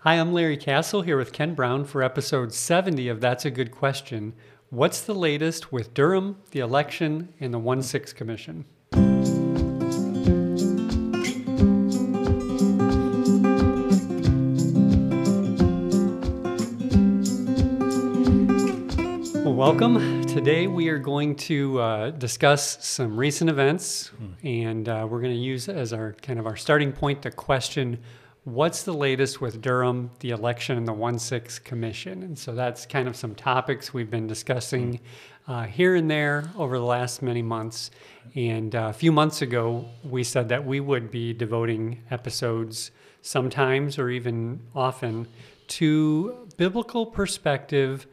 Hi, I'm Larry Castle here with Ken Brown for episode 70 of That's a Good Question. What's the latest with Durham, the election, and the 1 6 Commission? Welcome. Today we are going to uh, discuss some recent events, and uh, we're going to use as our kind of our starting point the question what's the latest with Durham, the election, and the 1 6 Commission? And so that's kind of some topics we've been discussing uh, here and there over the last many months. And uh, a few months ago, we said that we would be devoting episodes sometimes or even often to biblical perspective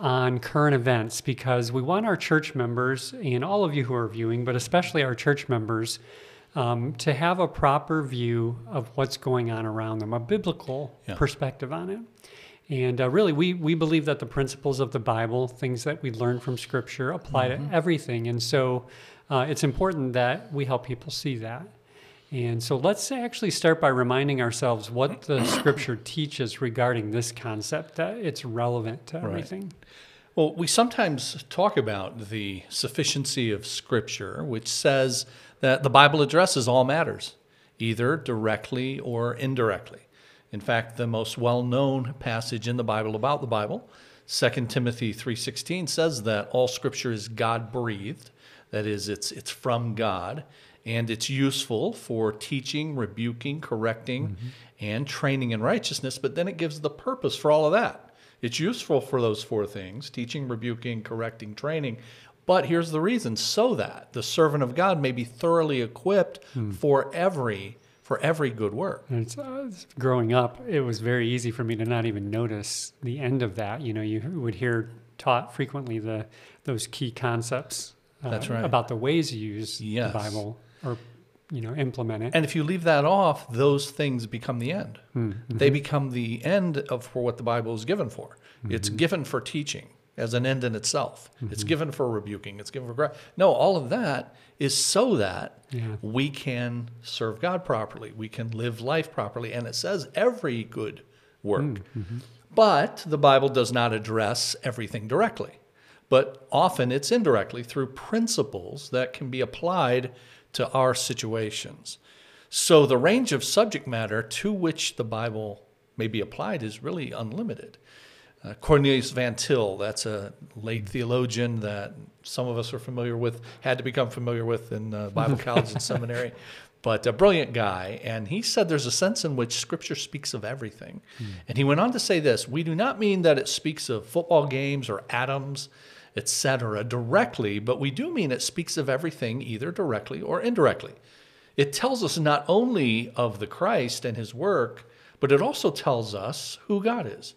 on current events because we want our church members and all of you who are viewing, but especially our church members, um, to have a proper view of what's going on around them, a biblical Yeah. perspective on it. And uh, really, we, we believe that the principles of the Bible, things that we learn from Scripture, apply to everything. And so uh, it's important that we help people see that. And so let's actually start by reminding ourselves what the Scripture teaches regarding this concept, that it's relevant to everything. Well, we sometimes talk about the sufficiency of Scripture, which says that the Bible addresses all matters, either directly or indirectly. In fact, the most well-known passage in the Bible about the Bible, 2 Timothy 3:16 says that all scripture is God-breathed, that is it's it's from God, and it's useful for teaching, rebuking, correcting, mm-hmm. and training in righteousness, but then it gives the purpose for all of that. It's useful for those four things teaching, rebuking, correcting, training. But here's the reason so that the servant of God may be thoroughly equipped for every for every good work. And uh, growing up, it was very easy for me to not even notice the end of that. You know, you would hear taught frequently the those key concepts. Uh, That's right. About the ways you use Yes. the Bible or you know implement it. And if you leave that off, those things become the end. They become the end of for what the Bible is given for. It's given for teaching as an end in itself. It's mm-hmm. given for rebuking. It's given for gra- no. All of that is so that Yeah. we can serve God properly. We can live life properly, and it says every good work. Mm, mm-hmm. But the Bible does not address everything directly. But often it's indirectly through principles that can be applied to our situations. So the range of subject matter to which the Bible may be applied is really unlimited. Uh, Cornelius Van Til, that's a late theologian that some of us are familiar with, had to become familiar with in uh, Bible college and seminary, but a brilliant guy. And he said there's a sense in which Scripture speaks of everything. And he went on to say this We do not mean that it speaks of football games or atoms, etc., directly, but we do mean it speaks of everything either directly or indirectly. It tells us not only of the Christ and his work, but it also tells us who God is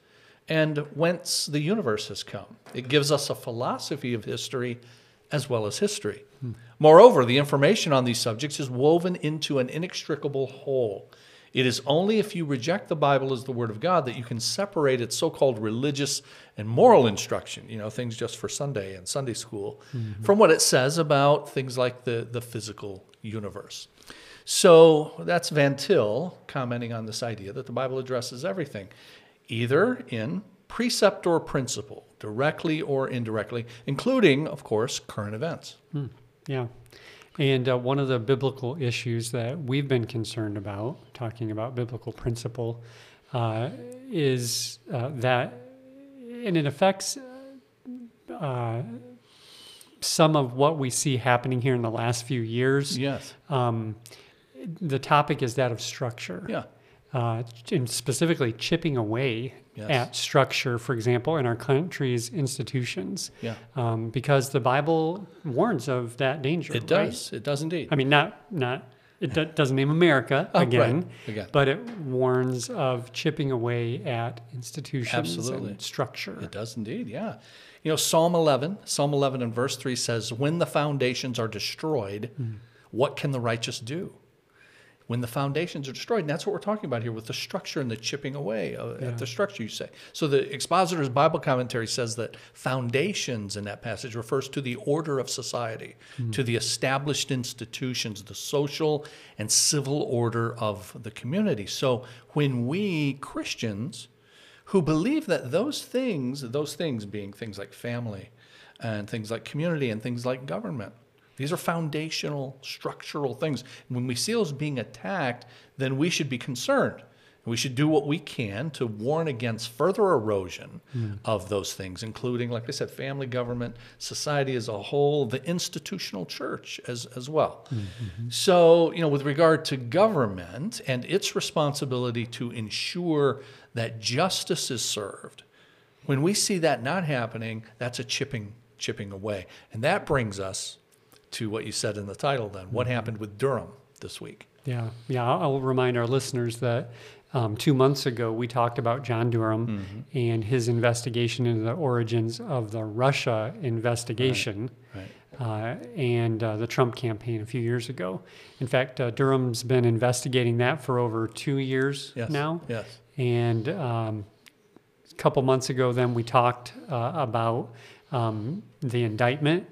and whence the universe has come. It gives us a philosophy of history as well as history. Hmm. Moreover, the information on these subjects is woven into an inextricable whole. It is only if you reject the Bible as the Word of God that you can separate its so called religious and moral instruction, you know, things just for Sunday and Sunday school, mm-hmm. from what it says about things like the, the physical universe. So that's Van Til commenting on this idea that the Bible addresses everything, either in precept or principle, directly or indirectly, including, of course, current events. Yeah. And uh, one of the biblical issues that we've been concerned about, talking about biblical principle, uh, is uh, that, and it affects uh, some of what we see happening here in the last few years. Yes. Um, the topic is that of structure. Yeah. Uh, and specifically chipping away Yes. at structure, for example, in our country's institutions, Yeah. um, because the Bible warns of that danger. It right? does. It does indeed. I mean, not not it do- doesn't name America Oh, right. again, Again. but it warns of chipping away at institutions Absolutely. and structure. It does indeed, yeah. You know, Psalm 11, Psalm 11 and verse 3 says, When the foundations are destroyed, what can the righteous do? When the foundations are destroyed. And that's what we're talking about here with the structure and the chipping away uh, Yeah. at the structure, you say. So the expositor's Bible commentary says that foundations in that passage refers to the order of society, to the established institutions, the social and civil order of the community. So when we Christians who believe that those things, those things being things like family and things like community and things like government, these are foundational, structural things. When we see those being attacked, then we should be concerned. We should do what we can to warn against further erosion hmm. of those things, including, like I said, family, government, society as a whole, the institutional church as, as well. Mm-hmm. So, you know, with regard to government and its responsibility to ensure that justice is served, when we see that not happening, that's a chipping chipping away. And that brings us to what you said in the title then. What happened with Durham this week? Yeah, yeah. I'll remind our listeners that um, two months ago we talked about John Durham and his investigation into the origins of the Russia investigation. Right. Uh, and uh, the Trump campaign a few years ago. In fact, uh, Durham's been investigating that for over two years Yes. now. Yes. And um, a couple months ago, then we talked uh, about um, the indictment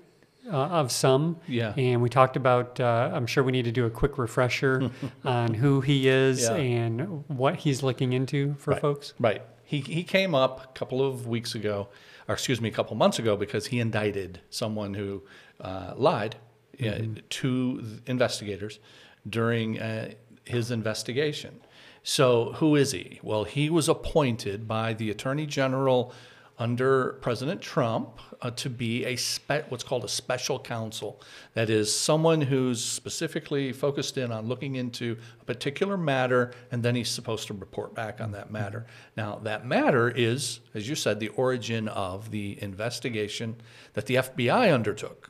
uh, of some. Yeah. And we talked about, uh, I'm sure we need to do a quick refresher on who he is Yeah. and what he's looking into for Right. folks. Right. He, he came up a couple of weeks ago, or excuse me, a couple months ago, because he indicted someone who uh, lied uh, to investigators during uh, his investigation. So, who is he? Well, he was appointed by the Attorney General under President Trump uh, to be a spe- what's called a special counsel. That is someone who's specifically focused in on looking into a particular matter, and then he's supposed to report back on that matter. Now, that matter is, as you said, the origin of the investigation that the FBI undertook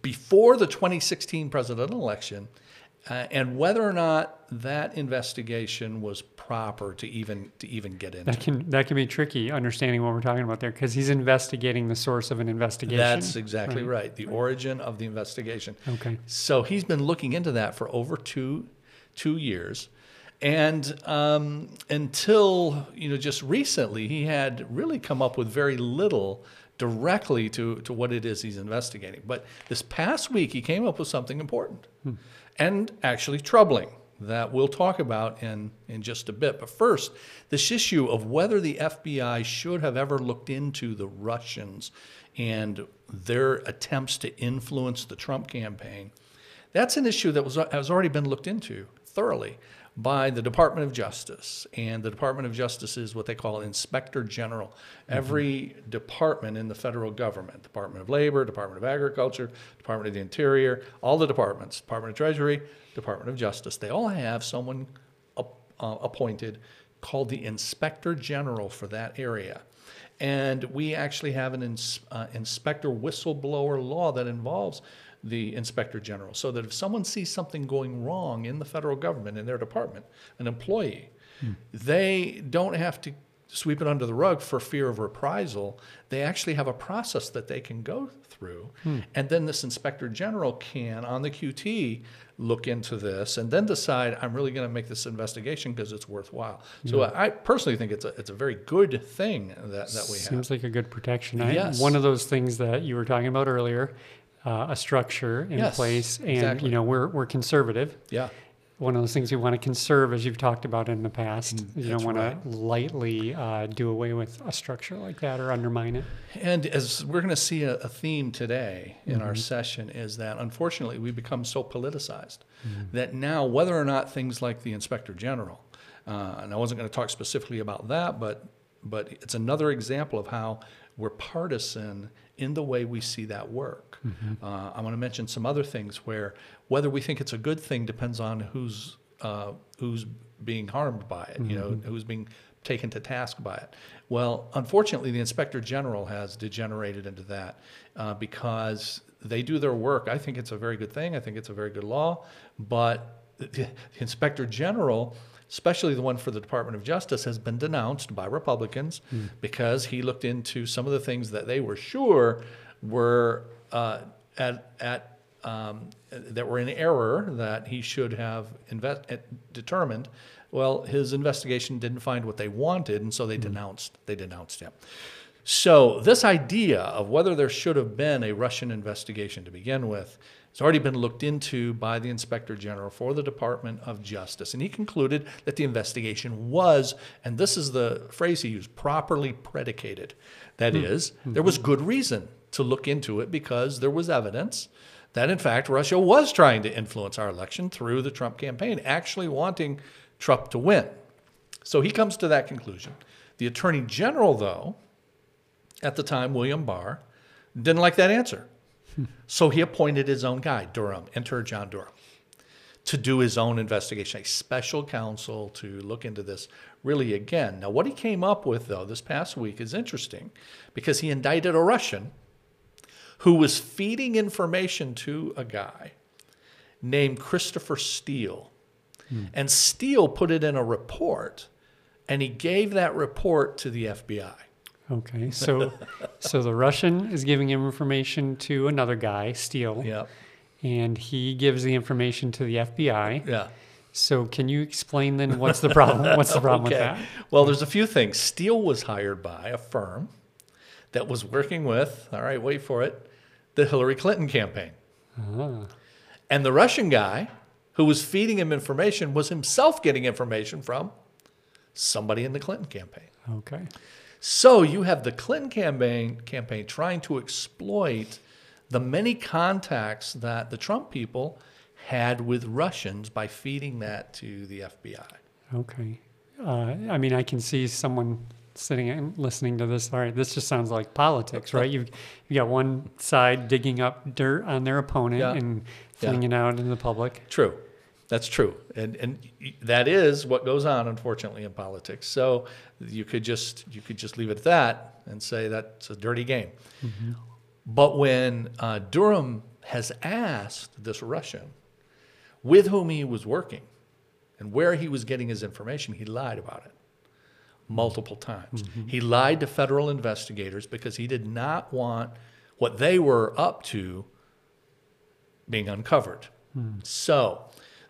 before the 2016 presidential election. Uh, and whether or not that investigation was proper to even to even get into. That can that can be tricky understanding what we're talking about there because he's investigating the source of an investigation. That's exactly right. The origin of the investigation. Okay. So he's been looking into that for over two two years, and um, until you know just recently, he had really come up with very little directly to to what it is he's investigating. But this past week, he came up with something important and actually troubling that we'll talk about in, in just a bit. But first, this issue of whether the FBI should have ever looked into the Russians and their attempts to influence the Trump campaign, that's an issue that was, has already been looked into thoroughly by the Department of Justice. And the Department of Justice is what they call Inspector General. Every department in the federal government Department of Labor, Department of Agriculture, Department of the Interior, all the departments, Department of Treasury, Department of Justice, they all have someone uh, appointed called the Inspector General for that area. And we actually have an ins- uh, inspector whistleblower law that involves the inspector general. So that if someone sees something going wrong in the federal government, in their department, an employee, hmm. they don't have to sweep it under the rug for fear of reprisal. They actually have a process that they can go through. Hmm. And then this inspector general can, on the QT, look into this and then decide, I'm really going to make this investigation because it's worthwhile. So I personally think it's a, it's a very good thing that, that we have. Seems like a good protection. I, Yes. One of those things that you were talking about earlier, uh, a structure in Yes, place, and exactly. you know we're we're conservative. Yeah. One of those things we want to conserve, as you've talked about in the past. you don't Mm, want right. to lightly uh, do away with a structure like that or undermine it. And as we're going to see a, a theme today in Mm-hmm. our session is that unfortunately we become so politicized Mm-hmm. that now whether or not things like the inspector general, uh, and I wasn't going to talk specifically about that, but but it's another example of how we're partisan in the way we see that work. Mm-hmm. Uh, I want to mention some other things where whether we think it's a good thing depends on who's uh, who's being harmed by it. You know, Mm-hmm. who's being taken to task by it. Well, unfortunately, the inspector general has degenerated into that uh, because they do their work. I think it's a very good thing. I think it's a very good law, but the, the inspector general. Especially the one for the Department of Justice has been denounced by Republicans because he looked into some of the things that they were sure were uh, at, at um, that were in error that he should have invest, eh, determined. Well, his investigation didn't find what they wanted, and so they denounced they denounced him. So this idea of whether there should have been a Russian investigation to begin with has already been looked into by the Inspector General for the Department of Justice, and he concluded that the investigation was, and this is the phrase he used, properly predicated. That hmm. is, hmm. there was good reason to look into it because there was evidence that, in fact, Russia was trying to influence our election through the Trump campaign, actually wanting Trump to win. So he comes to that conclusion. The Attorney General, though, at the time, William Barr, didn't like that answer. So he appointed his own guy, Durham, enter John Durham, to do his own investigation, a special counsel to look into this really again. Now, what he came up with, though, this past week is interesting because he indicted a Russian who was feeding information to a guy named Christopher Steele. Hmm. And Steele put it in a report, and he gave that report to the FBI. Okay, so so the Russian is giving him information to another guy, Steele, Yeah. and he gives the information to the FBI. Yeah. So can you explain then what's the problem? What's the problem with that? Well, there's a few things. Steele was hired by a firm that was working with, all right, wait for it, the Hillary Clinton campaign. Ah, And the Russian guy who was feeding him information was himself getting information from somebody in the Clinton campaign. okay. So you have the Clinton campaign campaign trying to exploit the many contacts that the Trump people had with Russians by feeding that to the FBI. Okay. Uh, I mean, I can see someone sitting and listening to this. All right, this just sounds like politics, right? You've you got one side digging up dirt on their opponent Yeah. and Yeah. flinging it out in the public. True. That's true. And and that is what goes on unfortunately in politics. So you could just you could just leave it at that and say that's a dirty game. Mm-hmm. But when uh, Durham has asked this Russian with whom he was working and where he was getting his information, he lied about it multiple times. Mm-hmm. He lied to federal investigators because he did not want what they were up to being uncovered. Hmm. So,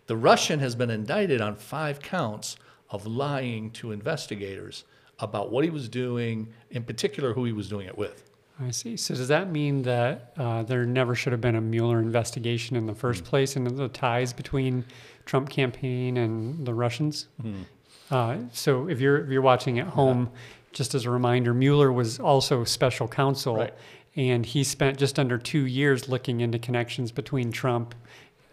the Russian has been indicted on five counts of lying to investigators about what he was doing, in particular, who he was doing it with. I see. So does that mean that uh, there never should have been a Mueller investigation in the first place and the ties between Trump campaign and the Russians? Uh, so if you're if you're watching at home, just as a reminder, Mueller was also special counsel, Right. and he spent just under two years looking into connections between Trump.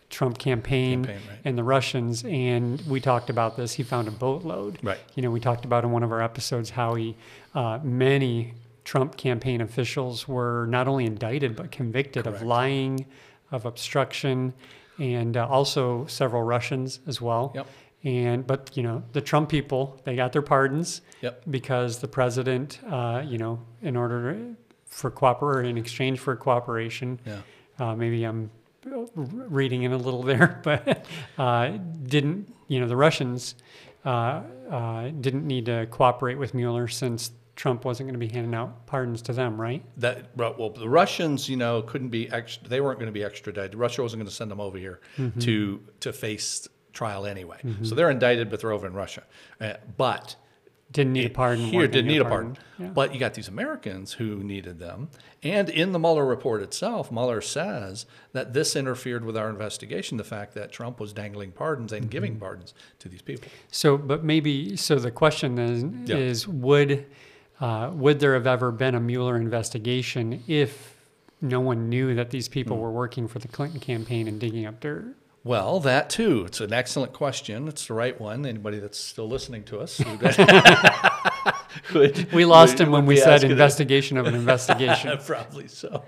Trump campaign, Campaign, right. and the Russians, and we talked about this. He found a boatload. Right. You know, we talked about in one of our episodes how he, uh, many Trump campaign officials were not only indicted but convicted Correct. of lying, of obstruction, and uh, also several Russians as well. Yep. And but you know the Trump people they got their pardons Yep. because the president, uh, you know, in order for cooper in exchange for cooperation, Yeah. uh, maybe I'm reading in a little there, but uh, didn't you know the Russians uh, uh, didn't need to cooperate with Mueller since Trump wasn't going to be handing out pardons to them, right? That well, the Russians, you know, couldn't be. Ex- they weren't going to be extradited. Russia wasn't going to send them over here to to face trial anyway. So they're indicted, but they're over in Russia. Uh, but Didn't need a pardon. Here didn't need a pardon. Yeah. But you got these Americans who needed them. And in the Mueller report itself, Mueller says that this interfered with our investigation, the fact that Trump was dangling pardons and Mm-hmm. giving pardons to these people. So, but maybe so. The question then Yeah. is: Would uh, would there have ever been a Mueller investigation if no one knew that these people were working for the Clinton campaign and digging up dirt? Well, that too. It's an excellent question. It's the right one. Anybody that's still listening to us would- would- We lost would- him when we said asking it. investigation of an investigation. Probably so.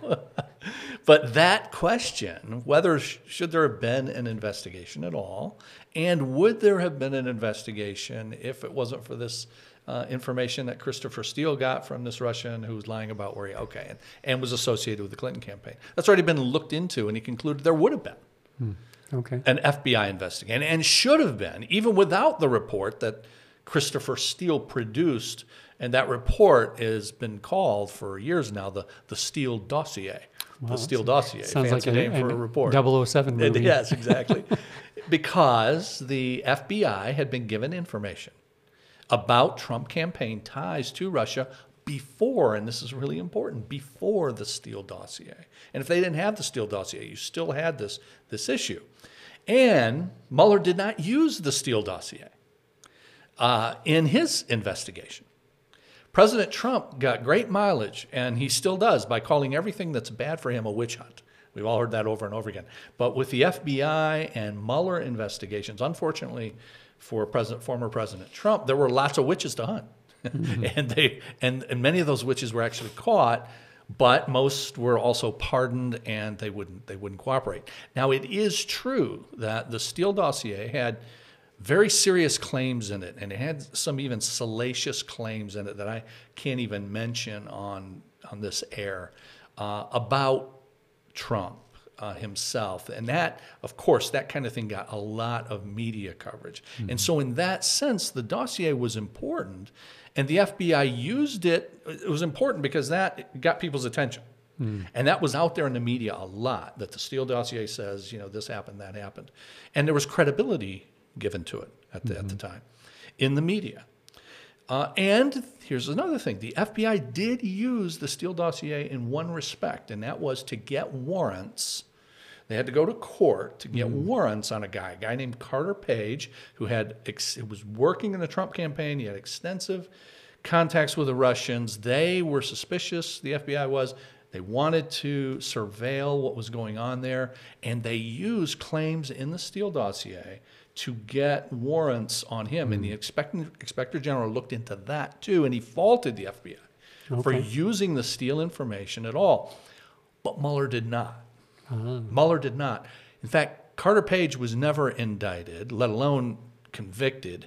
but that question, whether sh- should there have been an investigation at all, and would there have been an investigation if it wasn't for this uh, information that Christopher Steele got from this Russian who was lying about where he okay and, and was associated with the Clinton campaign? That's already been looked into, and he concluded there would have been Okay. an FBI investigation, and should have been, even without the report that Christopher Steele produced. And that report has been called for years now the, the Steele dossier. Wow, the Steele dossier. Sounds Fancy like a, name for a report. 007 It- movie. yes, exactly. because the FBI had been given information about Trump campaign ties to Russia before, and this is really important, before the Steele dossier. And if they didn't have the Steele dossier, you still had this, this issue. And Mueller did not use the Steele dossier uh, in his investigation. President Trump got great mileage, and he still does, by calling everything that's bad for him a witch hunt. We've all heard that over and over again. But with the FBI and Mueller investigations, unfortunately for President, former President Trump, there were lots of witches to hunt. and, they, and, and many of those witches were actually caught, but most were also pardoned and they wouldn't, they wouldn't cooperate. Now, it is true that the Steele dossier had very serious claims in it, and it had some even salacious claims in it that I can't even mention on on this air uh, about Trump uh, himself, and that, of course, that kind of thing got a lot of media coverage, and so in that sense, the dossier was important, and the FBI used it. It was important because that got people's attention. And that was out there in the media a lot that the Steele dossier says, you know, this happened, that happened. And there was credibility given to it at the, at the time in the media. Uh, and here's another thing the FBI did use the Steele dossier in one respect, and that was to get warrants. They had to go to court to get mm. warrants on a guy, a guy named Carter Page, who had ex- who was working in the Trump campaign. He had extensive contacts with the Russians. They were suspicious, the FBI was. They wanted to surveil what was going on there, and they used claims in the Steele dossier to get warrants on him. And the mm. inspector, inspector general looked into that too, and he faulted the FBI for using the Steele information at all. But Mueller did not. Mueller did not. In fact, Carter Page was never indicted, let alone convicted,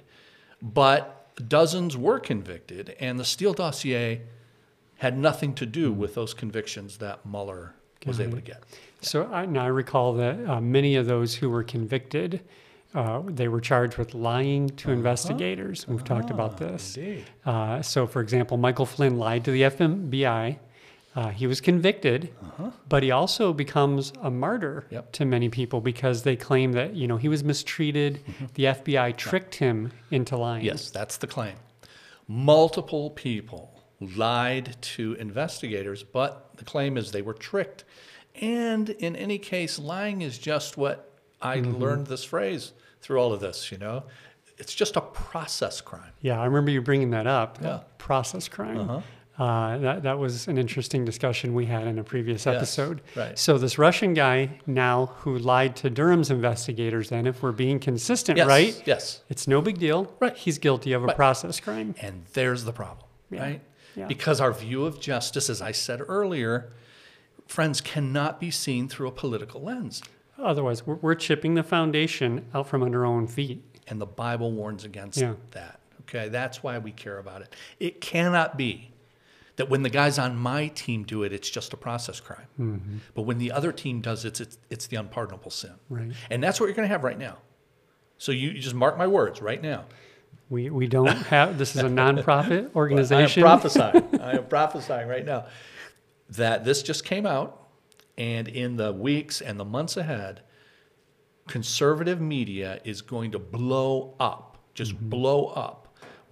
but dozens were convicted, and the Steele dossier had nothing to do with those convictions that Mueller was able to get. So I, now I recall that uh, many of those who were convicted, uh, they were charged with lying to investigators. We've talked about this. Uh-huh. Indeed. Uh, so, for example, Michael Flynn lied to the FBI. Uh, he was convicted, but he also becomes a martyr Uh-huh. Yep. to many people because they claim that you know he was mistreated. The FBI tricked him into lying. Mm-hmm. Yes, that's the claim. Multiple people lied to investigators, but the claim is they were tricked. And in any case, lying is just what I learned this phrase through all of this, you know? It's just a process crime. Yeah, I remember you bringing that up. Yeah. Process crime. Uh-huh. Uh, that, that was an interesting discussion we had in a previous Yes, episode. right. So, this Russian guy now who lied to Durham's investigators, then, if we're being consistent, Yes, right? Yes. It's no big deal. Right. He's guilty of a Right. process crime. And there's the problem, Yeah. right? Yeah. Because our view of justice, as I said earlier, friends, cannot be seen through a political lens. Otherwise, we're, we're chipping the foundation out from under our own feet. And the Bible warns against Yeah. that. Okay, that's why we care about it. It cannot be that when the guys on my team do it, it's just a process crime. Mm-hmm. But when the other team does it, it's, it's the unpardonable sin. Right. And that's what you're going to have right now. So you, you just mark my words right now. We, we don't have, this is a nonprofit I am organization. prophesying. I am prophesying right now that this just came out, and in the weeks and the months ahead, conservative media is going to blow up, just blow up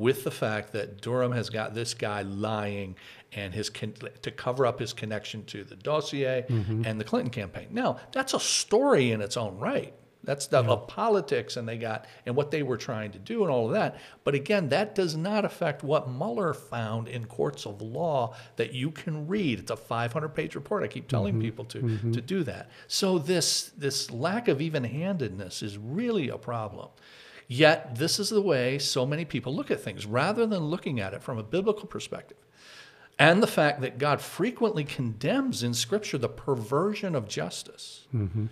with the fact that Durham has got this guy lying and his con- to cover up his connection to the dossier mm-hmm. and the Clinton campaign. Now, that's a story in its own right. That's the of politics and they got and what they were trying to do and all of that. But again, that does not affect what Mueller found in courts of law that you can read. It's a 500-page report. I keep telling mm-hmm. people to mm-hmm. to do that. So this this lack of even-handedness is really a problem. Yet this is the way so many people look at things rather than looking at it from a biblical perspective. And the fact that God frequently condemns in Scripture the perversion of justice mm-hmm.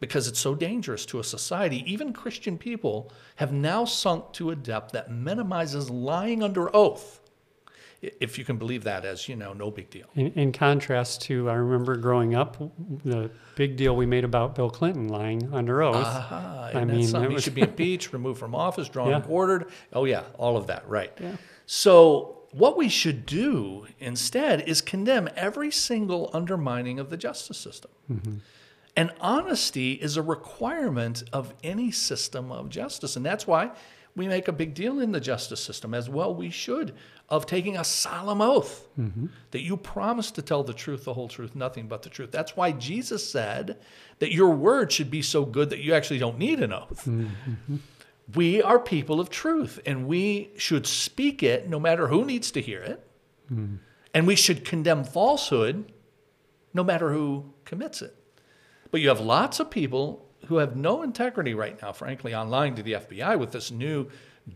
because it's so dangerous to a society. Even Christian people have now sunk to a depth that minimizes lying under oath, if you can believe that as, you know, no big deal. In, in contrast to, I remember growing up, the big deal we made about Bill Clinton lying under oath. Aha, I mean, something? it He should be impeached, removed from office, drawn Yeah. and quartered. Oh, yeah, all of that, right. Yeah. So what we should do instead is condemn every single undermining of the justice system. Mm-hmm. And honesty is a requirement of any system of justice. And that's why we make a big deal in the justice system, as well we should, of taking a solemn oath mm-hmm. that you promise to tell the truth, the whole truth, nothing but the truth. That's why Jesus said that your word should be so good that you actually don't need an oath. Mm-hmm. We are people of truth, and we should speak it no matter who needs to hear it. Mm. And we should condemn falsehood no matter who commits it. But you have lots of people who have no integrity right now, frankly, on lying to the FBI with this new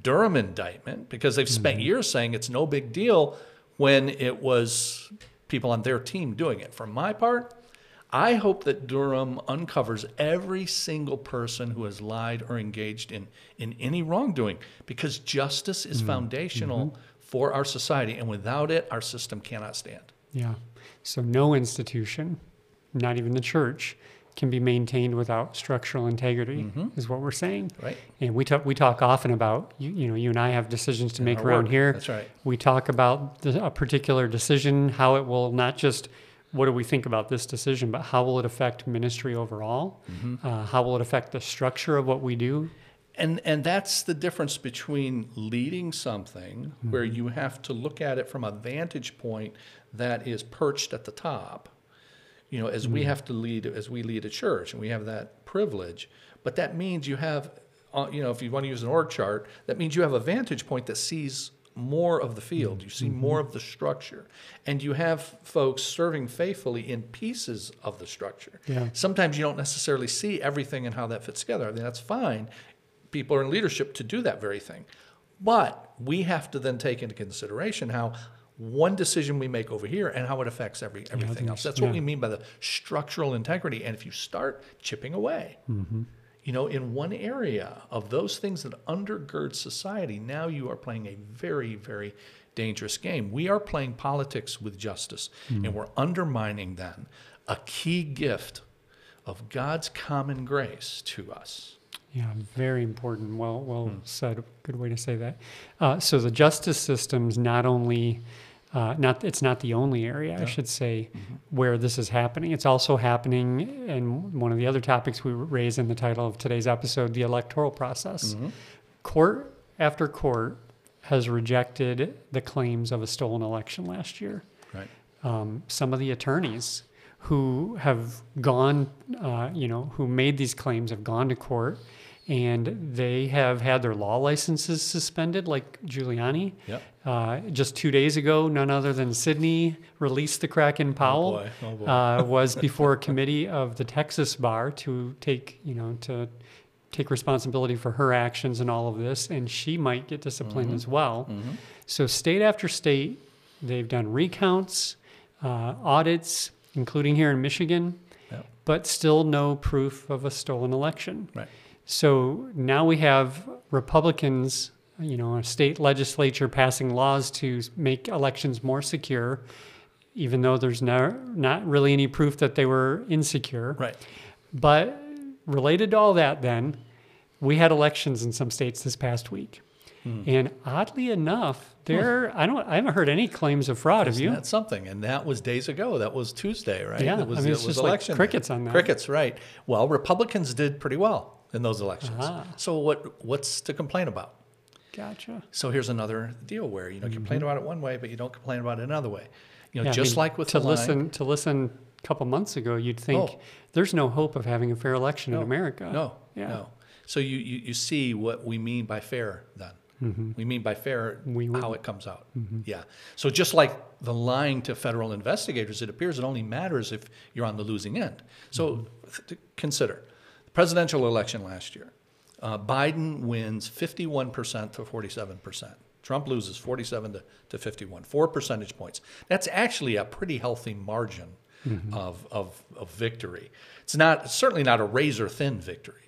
Durham indictment because they've spent mm-hmm. years saying it's no big deal when it was people on their team doing it. For my part, I hope that Durham uncovers every single person who has lied or engaged in, in any wrongdoing because justice is mm-hmm. foundational mm-hmm. for our society, and without it, our system cannot stand. Yeah. So no institution, not even the church, can be maintained without structural integrity, is what we're saying. Right? And we talk we talk often about you, you know you and I have decisions to make around work. here. That's right. We talk about the, a particular decision, how it will not just what do we think about this decision, but how will it affect ministry overall? Mm-hmm. Uh, how will it affect the structure of what we do? And and that's the difference between leading something where you have to look at it from a vantage point that is perched at the top. You know, as we have to lead as we lead a church and we have that privilege, but that means you have uh, you know, if you want to use an org chart, that means you have a vantage point that sees more of the field. You see more of the structure. And you have folks serving faithfully in pieces of the structure. Yeah. Sometimes you don't necessarily see everything and how that fits together. I mean, that's fine. People are in leadership to do that very thing. But we have to then take into consideration how one decision we make over here and how it affects every everything else. That's what we mean by the structural integrity. And if you start chipping away, mm-hmm. you know, in one area of those things that undergird society, now you are playing a very, very dangerous game. We are playing politics with justice, mm. and we're undermining then a key gift of God's common grace to us. Yeah, very important. Well, well Hmm. said. Good way to say that. Uh, so the justice system's not only uh, not it's not the only area I should say Mm-hmm. where this is happening. It's also happening, and one of the other topics we raise in the title of today's episode, the electoral process. Mm-hmm. Court after court has rejected the claims of a stolen election last year Right. um, some of the attorneys who have gone, uh, you know, who made these claims have gone to court and they have had their law licenses suspended, like Giuliani. Yep. Uh, just two days ago, none other than Sidney released the Kraken Powell. Oh boy. Oh, boy. Uh, was before a committee of the Texas bar to take, you know, to take responsibility for her actions and all of this, and she might get disciplined Mm-hmm. as well. So state after state, they've done recounts, uh, audits, including here in Michigan, Yep. but still no proof of a stolen election. Right. So now we have Republicans, you know, a state legislature passing laws to make elections more secure, even though there's no, not really any proof that they were insecure. Right. But related to all that, then, we had elections in some states this past week. Hmm. And oddly enough, there I don't I haven't heard any claims of fraud, have Isn't you? that something? And that was days ago. That was Tuesday, right? Yeah, It was, I mean, it was just election day. crickets on that. Crickets, right. Well, Republicans did pretty well in those elections. Ah. So what what's to complain about? Gotcha. So here's another deal where you know you complain about it one way, but you don't complain about it another way. You know, Mm-hmm. Yeah, I just mean, like with to the line- listen to listen a couple months ago, you'd think Oh. there's no hope of having a fair election in America. No, Yeah. no. So you, you, you see what we mean by fair then. We mean by fair Mm-hmm. We how it comes out. Yeah. So just like the lying to federal investigators, it appears it only matters if you're on the losing end. So Mm-hmm. th- consider the presidential election last year. Uh, Biden wins 51% to 47%. Trump loses 47 to, to 51, four percentage points. That's actually a pretty healthy margin of, of, of victory. It's not certainly not a razor thin victory,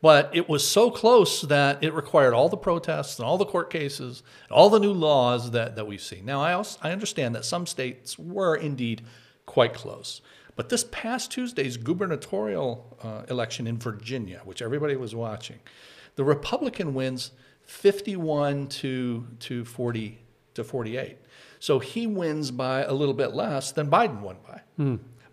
but it was so close that it required all the protests and all the court cases, and all the new laws that, that we've seen. Now, I, also, I understand that some states were indeed quite close. But this past Tuesday's gubernatorial uh, election in Virginia, which everybody was watching, the Republican wins 51 to, to 40 to 48. So he wins by a little bit less than Biden won by.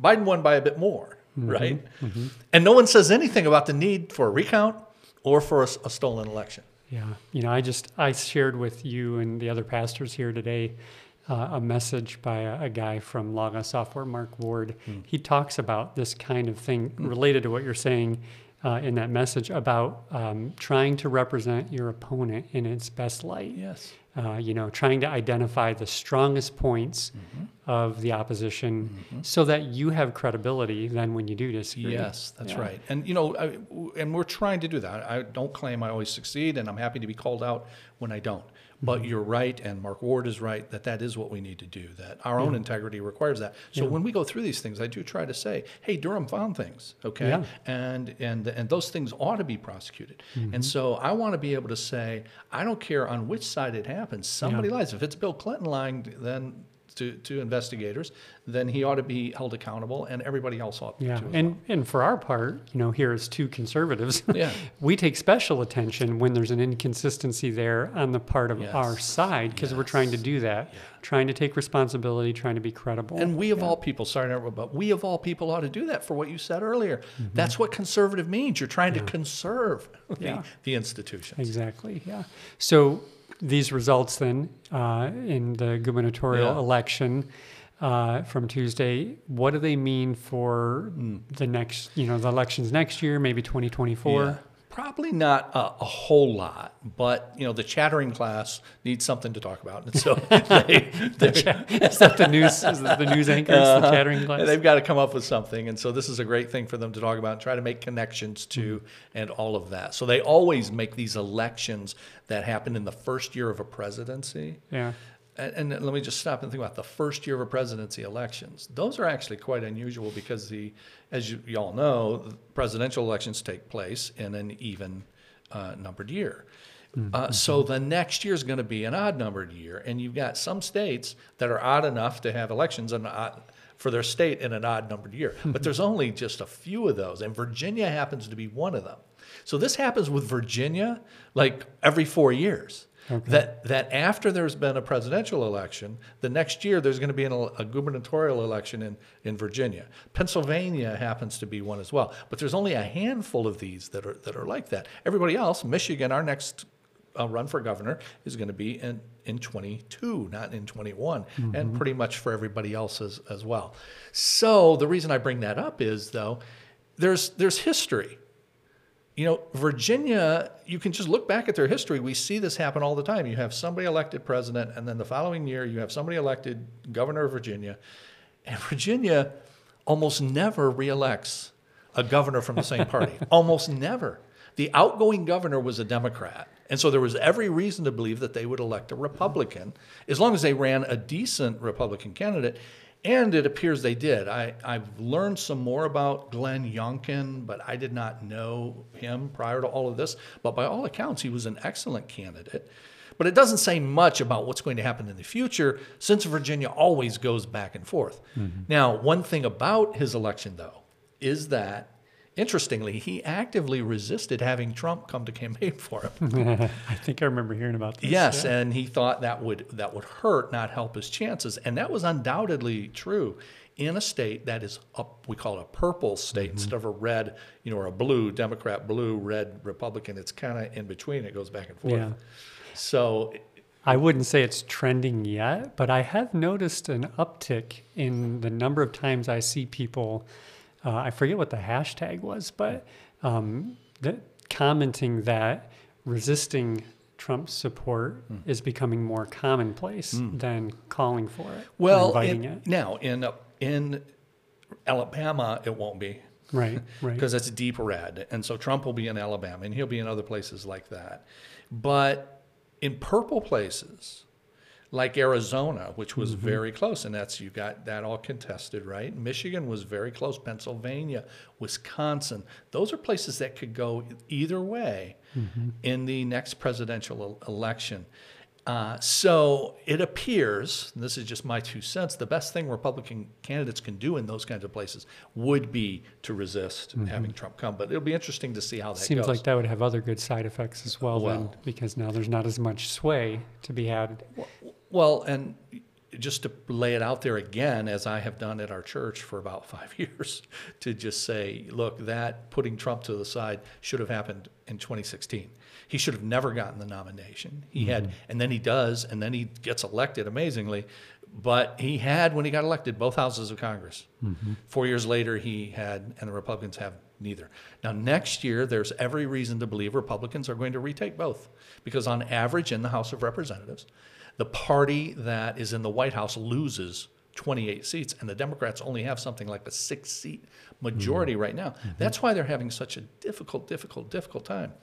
Biden won by a bit more, Mm-hmm. right? Mm-hmm. And no one says anything about the need for a recount or for a stolen election. Yeah, you know, I just I shared with you and the other pastors here today uh, a message by a, a guy from Logos Software, Mark Ward. Hmm. He talks about this kind of thing hmm. related to what you're saying uh, in that message about um, trying to represent your opponent in its best light. Yes. Uh, you know, trying to identify the strongest points of the opposition so that you have credibility then when you do disagree. Yes, that's Yeah. right. And you know, I, and we're trying to do that. I don't claim I always succeed, and I'm happy to be called out when I don't. But Mm-hmm. you're right, and Mark Ward is right that that is what we need to do. That our own integrity requires that. So when we go through these things, I do try to say, "Hey, Durham found things, okay, Yeah. and and and those things ought to be prosecuted." Mm-hmm. And so I want to be able to say, I don't care on which side it happens. Somebody lies. If it's Bill Clinton lying, then. To, to investigators, then he ought to be held accountable, and everybody else ought Yeah, to. and and for our part, you know, here as two conservatives, Yeah. we take special attention when there's an inconsistency there on the part of Yes. our side because we're trying to do that, trying to take responsibility, trying to be credible. And we of all people, sorry but we of all people ought to do that for what you said earlier. Mm-hmm. That's what conservative means. You're trying to conserve the, Yeah. the institutions. Exactly. Yeah. So these results then uh, in the gubernatorial Yeah. election uh, from Tuesday, what do they mean for Hmm. the next, you know, the elections next year, maybe 2024? Yeah. Probably not a, a whole lot, but you know the chattering class needs something to talk about, and so they, Is that the news? Is that the news anchors, the uh-huh. chattering class? they've got to come up with something, and so this is a great thing for them to talk about and try to make connections to, mm-hmm. and all of that. So they always make these elections that happen in the first year of a presidency. Yeah. And, and let me just stop and think about the first year of a presidency elections. Those are actually quite unusual because the, as you, you all know, presidential elections take place in an even uh, numbered year. Uh, so the next year is going to be an odd numbered year, and you've got some states that are odd enough to have elections in an odd, for their state in an odd numbered year. But there's only just a few of those, and Virginia happens to be one of them. So this happens with Virginia like every four years. That that after there's been a presidential election, the next year there's going to be an, a gubernatorial election in, in Virginia. Pennsylvania happens to be one as well, but there's only a handful of these that are that are like that. Everybody else, Michigan, our next uh, run for governor is going to be in in 22, not in 21, and pretty much for everybody else as as well. So the reason I bring that up is though, there's there's history. You know, Virginia, you can just look back at their history. We see this happen all the time. You have somebody elected president, and then the following year, you have somebody elected governor of Virginia. And Virginia almost never reelects a governor from the same party. almost never. The outgoing governor was a Democrat. And so there was every reason to believe that they would elect a Republican as long as they ran a decent Republican candidate. And it appears they did. I, I've learned some more about Glenn Youngkin, but I did not know him prior to all of this. But by all accounts, he was an excellent candidate. But it doesn't say much about what's going to happen in the future since Virginia always goes back and forth. Mm-hmm. Now, one thing about his election, though, is that interestingly, he actively resisted having Trump come to campaign for him. I think I remember hearing about this. Yes, yeah. and he thought that would that would hurt, not help his chances, and that was undoubtedly true in a state that is up. We call it a purple state mm-hmm. instead of a red, you know, or a blue Democrat, blue, red Republican. It's kind of in between. It goes back and forth. Yeah. So I wouldn't say it's trending yet, but I have noticed an uptick in the number of times I see people. Uh, I forget what the hashtag was, but um, that commenting that resisting Trump's support Hmm. is becoming more commonplace than calling for it, well, inviting in- it. now in uh, in Alabama, it won't be. Right, right. because it's deep red. And so Trump will be in Alabama and he'll be in other places like that. But in purple places, like Arizona, which was mm-hmm. very close, and that's you got that all contested, right? Michigan was very close, Pennsylvania, Wisconsin. Those are places that could go either way mm-hmm. in the next presidential election. Uh, so it appears, and this is just my two cents, the best thing Republican candidates can do in those kinds of places would be to resist having Trump come. But it'll be interesting to see how that goes Seems goes. like that would have other good side effects as well, then, because now there's not as much sway to be had. Well, and just to lay it out there again, as I have done at our church for about five years, to just say, look, that putting Trump to the side should have happened in 2016. He should have never gotten the nomination. He mm-hmm. had, and then he does, and then he gets elected amazingly. But he had, when he got elected, both houses of Congress. Mm-hmm. Four years later, he had, and the Republicans have neither. Now, next year, there's every reason to believe Republicans are going to retake both, because on average, in the House of Representatives, the party that is in the White House loses 28 seats, and the Democrats only have something like a six seat majority mm-hmm. right now. Mm-hmm. That's why they're having such a difficult, difficult, difficult time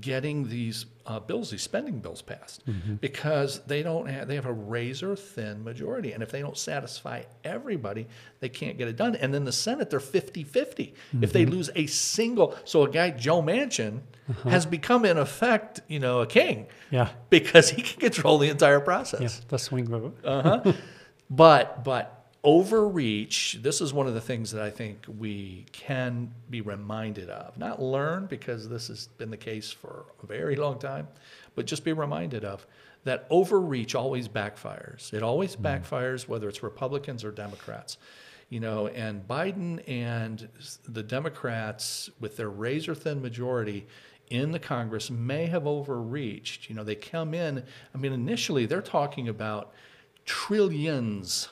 getting these uh, bills, these spending bills passed, mm-hmm. because they don't have they have a razor thin majority, and if they don't satisfy everybody, they can't get it done. And then the Senate, they're 50-50. Mm-hmm. If they mm-hmm. lose a single, so a guy Joe Manchin uh-huh. has become in effect, you know, a king, yeah, because he can control the entire process. Yeah, the swing vote. uh huh. But but overreach, this is one of the things that I think we can be reminded of. Not learn, because this has been the case for a very long time, but just be reminded of that overreach always backfires. It always mm. backfires, whether it's Republicans or Democrats. You know, and Biden and the Democrats, with their razor thin majority, in the Congress may have overreached. You know, they come in, I mean, initially they're talking about trillions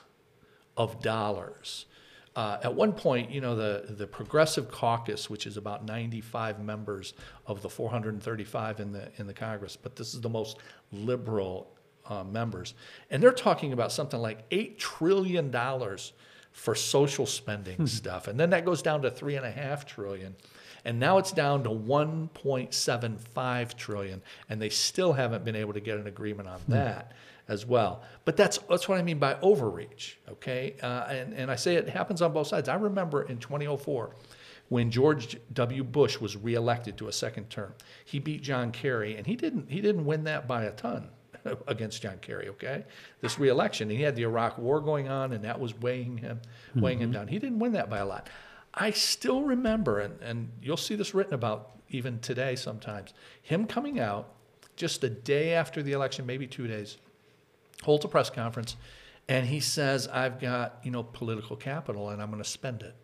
of dollars. Uh, at one point, you know, the, the Progressive Caucus, which is about 95 members of the 435 in the, in the Congress, but this is the most liberal uh, members. And they're talking about something like $8 trillion for social spending hmm. stuff. And then that goes down to three and a half trillion. And now it's down to 1.75 trillion. And they still haven't been able to get an agreement on hmm. that as well. But that's that's what I mean by overreach. Okay, uh, and and I say it happens on both sides. I remember in 2004 when George W. Bush was reelected to a second term. He beat John Kerry, and he didn't he didn't win that by a ton against John Kerry. Okay, this reelection, and he had the Iraq War going on, and that was weighing him weighing mm-hmm. him down. He didn't win that by a lot. I still remember, and, and you'll see this written about even today sometimes, him coming out just a day after the election, maybe two days, holds a press conference, and he says, I've got, you know, political capital and I'm going to spend it.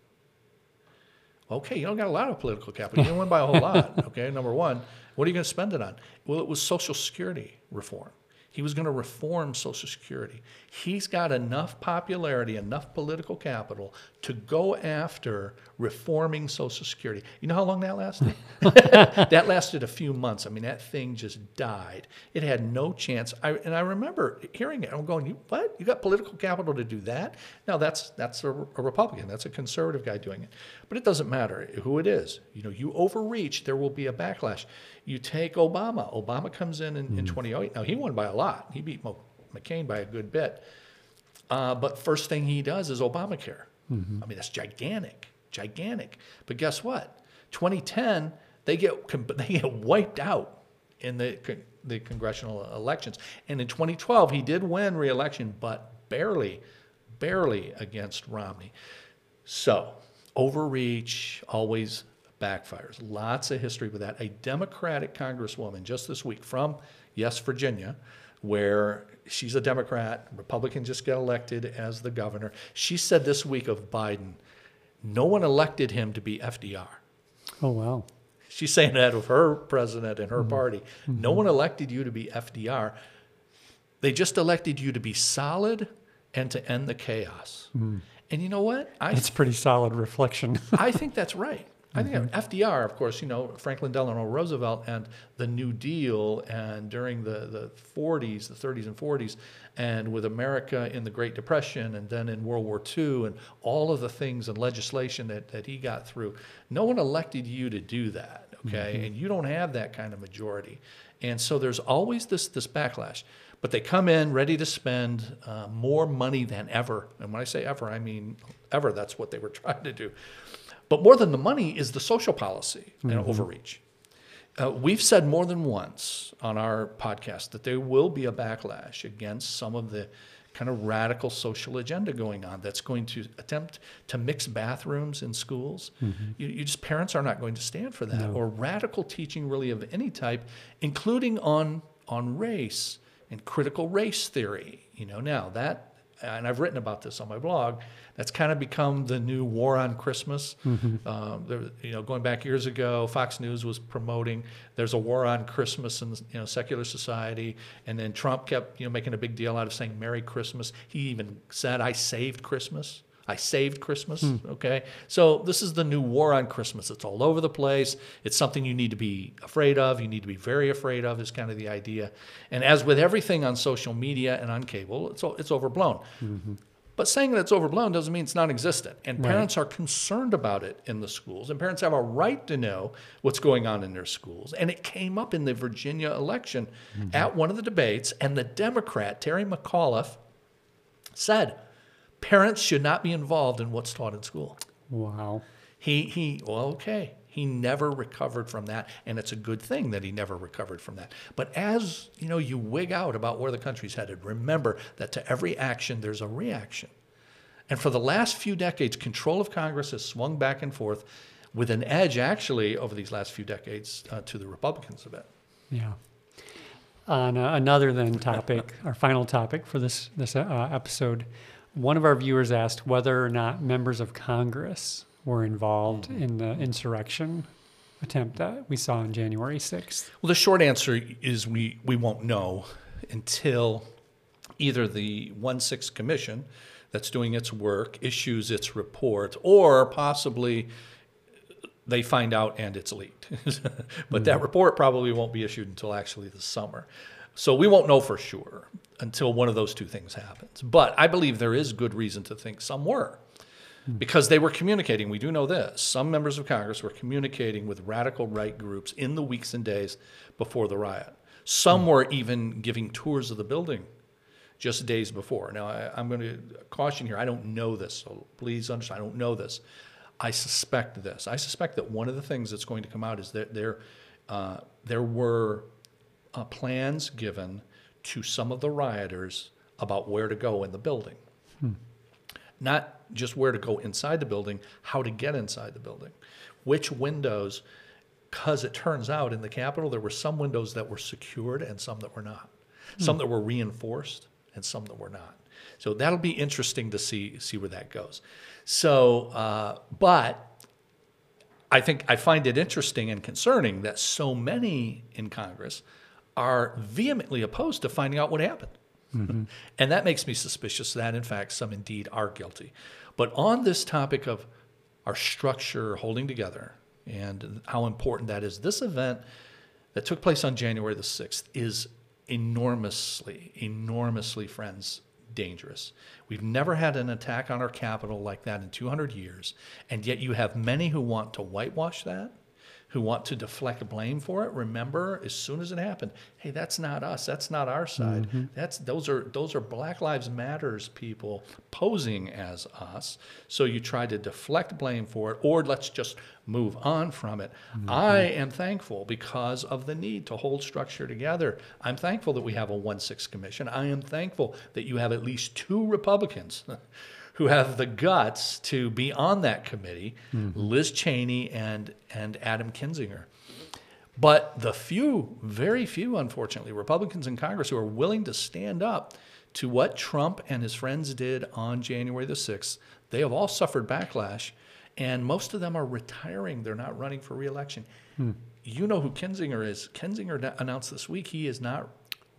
Okay, you don't got a lot of political capital. You don't win by a whole lot. Okay, number one, what are you going to spend it on? Well, it was Social Security reform. He was going to reform Social Security. He's got enough popularity, enough political capital to go after reforming Social Security. You know how long that lasted? that lasted a few months. I mean, that thing just died. It had no chance. I, and I remember hearing it. I'm going, you, "What? You got political capital to do that?" Now that's that's a, a Republican. That's a conservative guy doing it. But it doesn't matter who it is. You know, you overreach, there will be a backlash. You take Obama. Obama comes in in, mm. in 2008. Now he won by a lot. He beat McCain by a good bit. Uh, but first thing he does is Obamacare. Mm-hmm. I mean, that's gigantic, gigantic. But guess what? 2010, they get they get wiped out in the the congressional elections. And in 2012, he did win re-election, but barely, barely against Romney. So overreach always backfires. Lots of history with that. A Democratic congresswoman just this week from yes, Virginia, where she's a Democrat, Republican just got elected as the governor. She said this week of Biden, no one elected him to be FDR. Oh, wow. She's saying that of her president and her mm-hmm. party. Mm-hmm. No one elected you to be FDR. They just elected you to be solid and to end the chaos. Mm. And you know what? I it's pretty solid reflection. I think that's right. I think mm-hmm. FDR, of course, you know, Franklin Delano Roosevelt and the New Deal, and during the, the 40s, the 30s and 40s, and with America in the Great Depression, and then in World War II, and all of the things and legislation that, that he got through. No one elected you to do that, okay? Mm-hmm. And you don't have that kind of majority. And so there's always this, this backlash. But they come in ready to spend uh, more money than ever. And when I say ever, I mean ever. That's what they were trying to do. But more than the money is the social policy and mm-hmm. overreach. Uh, we've said more than once on our podcast that there will be a backlash against some of the kind of radical social agenda going on that's going to attempt to mix bathrooms in schools. Mm-hmm. You, you, just parents are not going to stand for that, no. or radical teaching really of any type, including on on race and critical race theory. You know, now that, and I've written about this on my blog, that's kind of become the new war on Christmas. Mm-hmm. Um, there, you know, going back years ago, Fox News was promoting there's a war on Christmas in you know secular society, and then Trump kept you know making a big deal out of saying Merry Christmas. He even said, "I saved Christmas." I saved Christmas. Hmm. Okay. So this is the new war on Christmas. It's all over the place. It's something you need to be afraid of. You need to be very afraid of, is kind of the idea. And as with everything on social media and on cable, it's, it's overblown. Mm-hmm. But saying that it's overblown doesn't mean it's non existent. And Right. parents are concerned about it in the schools. And parents have a right to know what's going on in their schools. And it came up in the Virginia election mm-hmm. at one of the debates. And the Democrat, Terry McAuliffe, said parents should not be involved in what's taught in school. Wow. He, he, well, okay. He never recovered from that, and it's a good thing that he never recovered from that. But as you know, you wig out about where the country's headed. Remember that to every action there's a reaction. And for the last few decades, control of Congress has swung back and forth, with an edge actually over these last few decades uh, to the Republicans a bit. Yeah. On uh, another then topic, our final topic for this this uh, episode, one of our viewers asked whether or not members of Congress were involved mm-hmm. in the insurrection attempt that we saw on January sixth. Well, the short answer is we, we won't know until either the 1 6 Commission that's doing its work issues its report, or possibly they find out and it's leaked. but that mm-hmm. report probably won't be issued until actually the summer. So we won't know for sure until one of those two things happens. But I believe there is good reason to think some were because they were communicating. We do know this. Some members of Congress were communicating with radical right groups in the weeks and days before the riot. Some were even giving tours of the building just days before. Now, I, I'm going to caution here. I don't know this, so please understand. I don't know this. I suspect this. I suspect that one of the things that's going to come out is that there, uh, there were uh, plans given to some of the rioters about where to go in the building. Not just where to go inside the building, how to get inside the building, which windows, because it turns out in the Capitol there were some windows that were secured and some that were not, some that were reinforced and some that were not. So that'll be interesting to see see where that goes. So, uh, but I think I find it interesting and concerning that so many in Congress are vehemently opposed to finding out what happened. Mm-hmm. and that makes me suspicious that, in fact, some indeed are guilty. But on this topic of our structure holding together and how important that is, this event that took place on January the 6th is enormously, enormously, friends, dangerous. We've never had an attack on our capital like that in 200 years, and yet you have many who want to whitewash that, who want to deflect blame for it. Remember, as soon as it happened, hey, that's not us. That's not our side. Mm-hmm. That's those are those are Black Lives Matters people posing as us. So you try to deflect blame for it, or let's just move on from it. Mm-hmm. I am thankful because of the need to hold structure together. I'm thankful that we have a 1 6 commission. I am thankful that you have at least two Republicans who have the guts to be on that committee mm-hmm. Liz Cheney and, and Adam Kinzinger. But the few, very few, unfortunately, Republicans in Congress who are willing to stand up to what Trump and his friends did on January the 6th, they have all suffered backlash, and most of them are retiring. They're not running for reelection. Hmm. You know who Kinzinger is. Kinzinger announced this week he is not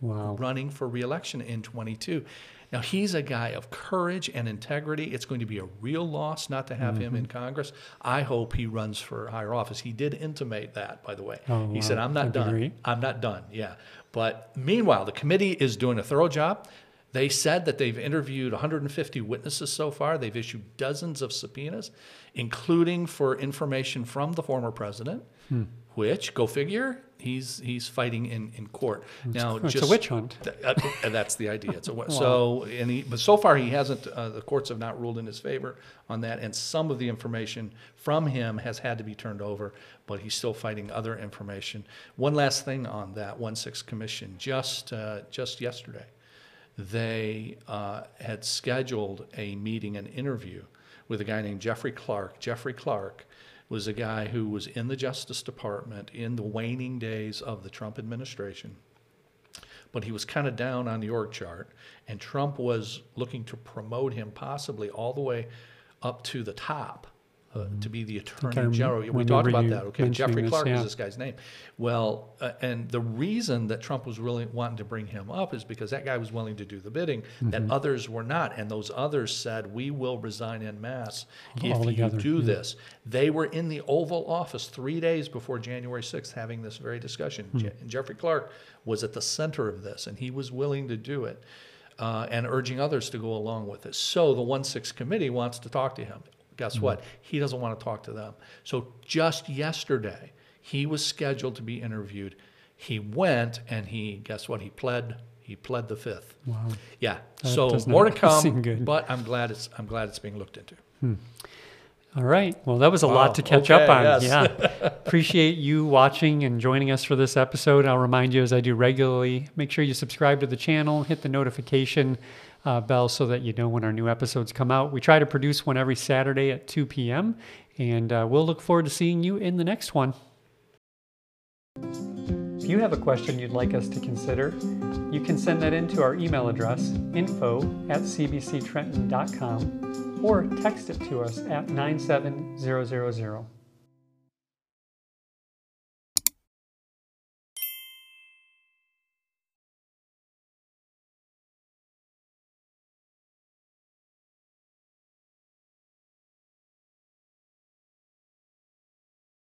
Wow. running for reelection in 22. Now, he's a guy of courage and integrity. It's going to be a real loss not to have him in Congress. I hope he runs for higher office. He did intimate that, by the way. Oh, he said. I'm not done. I'm not done. Yeah. But meanwhile, the committee is doing a thorough job. They said that they've interviewed 150 witnesses so far. They've issued dozens of subpoenas, including for information from the former president, Hmm. which, go figure, he's he's fighting in, in court. Now, it's just a witch hunt. Th- uh, that's the idea. It's a, So, and he, but so far he hasn't. Uh, the courts have not ruled in his favor on that, and some of the information from him has had to be turned over. But he's still fighting other information. One last thing on that one six commission. Just uh, just yesterday, they uh, had scheduled a meeting, an interview with a guy named Jeffrey Clark. Jeffrey Clark was a guy who was in the Justice Department in the waning days of the Trump administration but he was kind of down on the org chart, and Trump was looking to promote him possibly all the way up to the top. Uh, to be the attorney I general. We talked about that. Okay, Jeffrey this, Clark yeah. was this guy's name. Well, uh, and the reason that Trump was really wanting to bring him up is because that guy was willing to do the bidding that Mm-hmm. others were not, and those others said, "We will resign en masse if Altogether, you do yeah. this." They were in the Oval Office three days before January 6th having this very discussion. Hmm. Je- and Jeffrey Clark was at the center of this, and he was willing to do it. Uh, and urging others to go along with it. So the 1 6 committee wants to talk to him. Guess Hmm. what? He doesn't want to talk to them. So just yesterday, he was scheduled to be interviewed. He went and he, guess what? He pled. He pled the fifth. Wow. Yeah. That so more to come. But I'm glad it's I'm glad it's being looked into. All right. Well, that was a Wow. lot to catch up on. yes. Yeah. Appreciate you watching and joining us for this episode. I'll remind you, as I do regularly, make sure you subscribe to the channel, hit the notification uh, bell so that you know when our new episodes come out. We try to produce one every Saturday at 2 p.m., and uh, we'll look forward to seeing you in the next one. If you have a question you'd like us to consider, you can send that in to our email address, info at cbctrenton.com, or text it to us at 97000.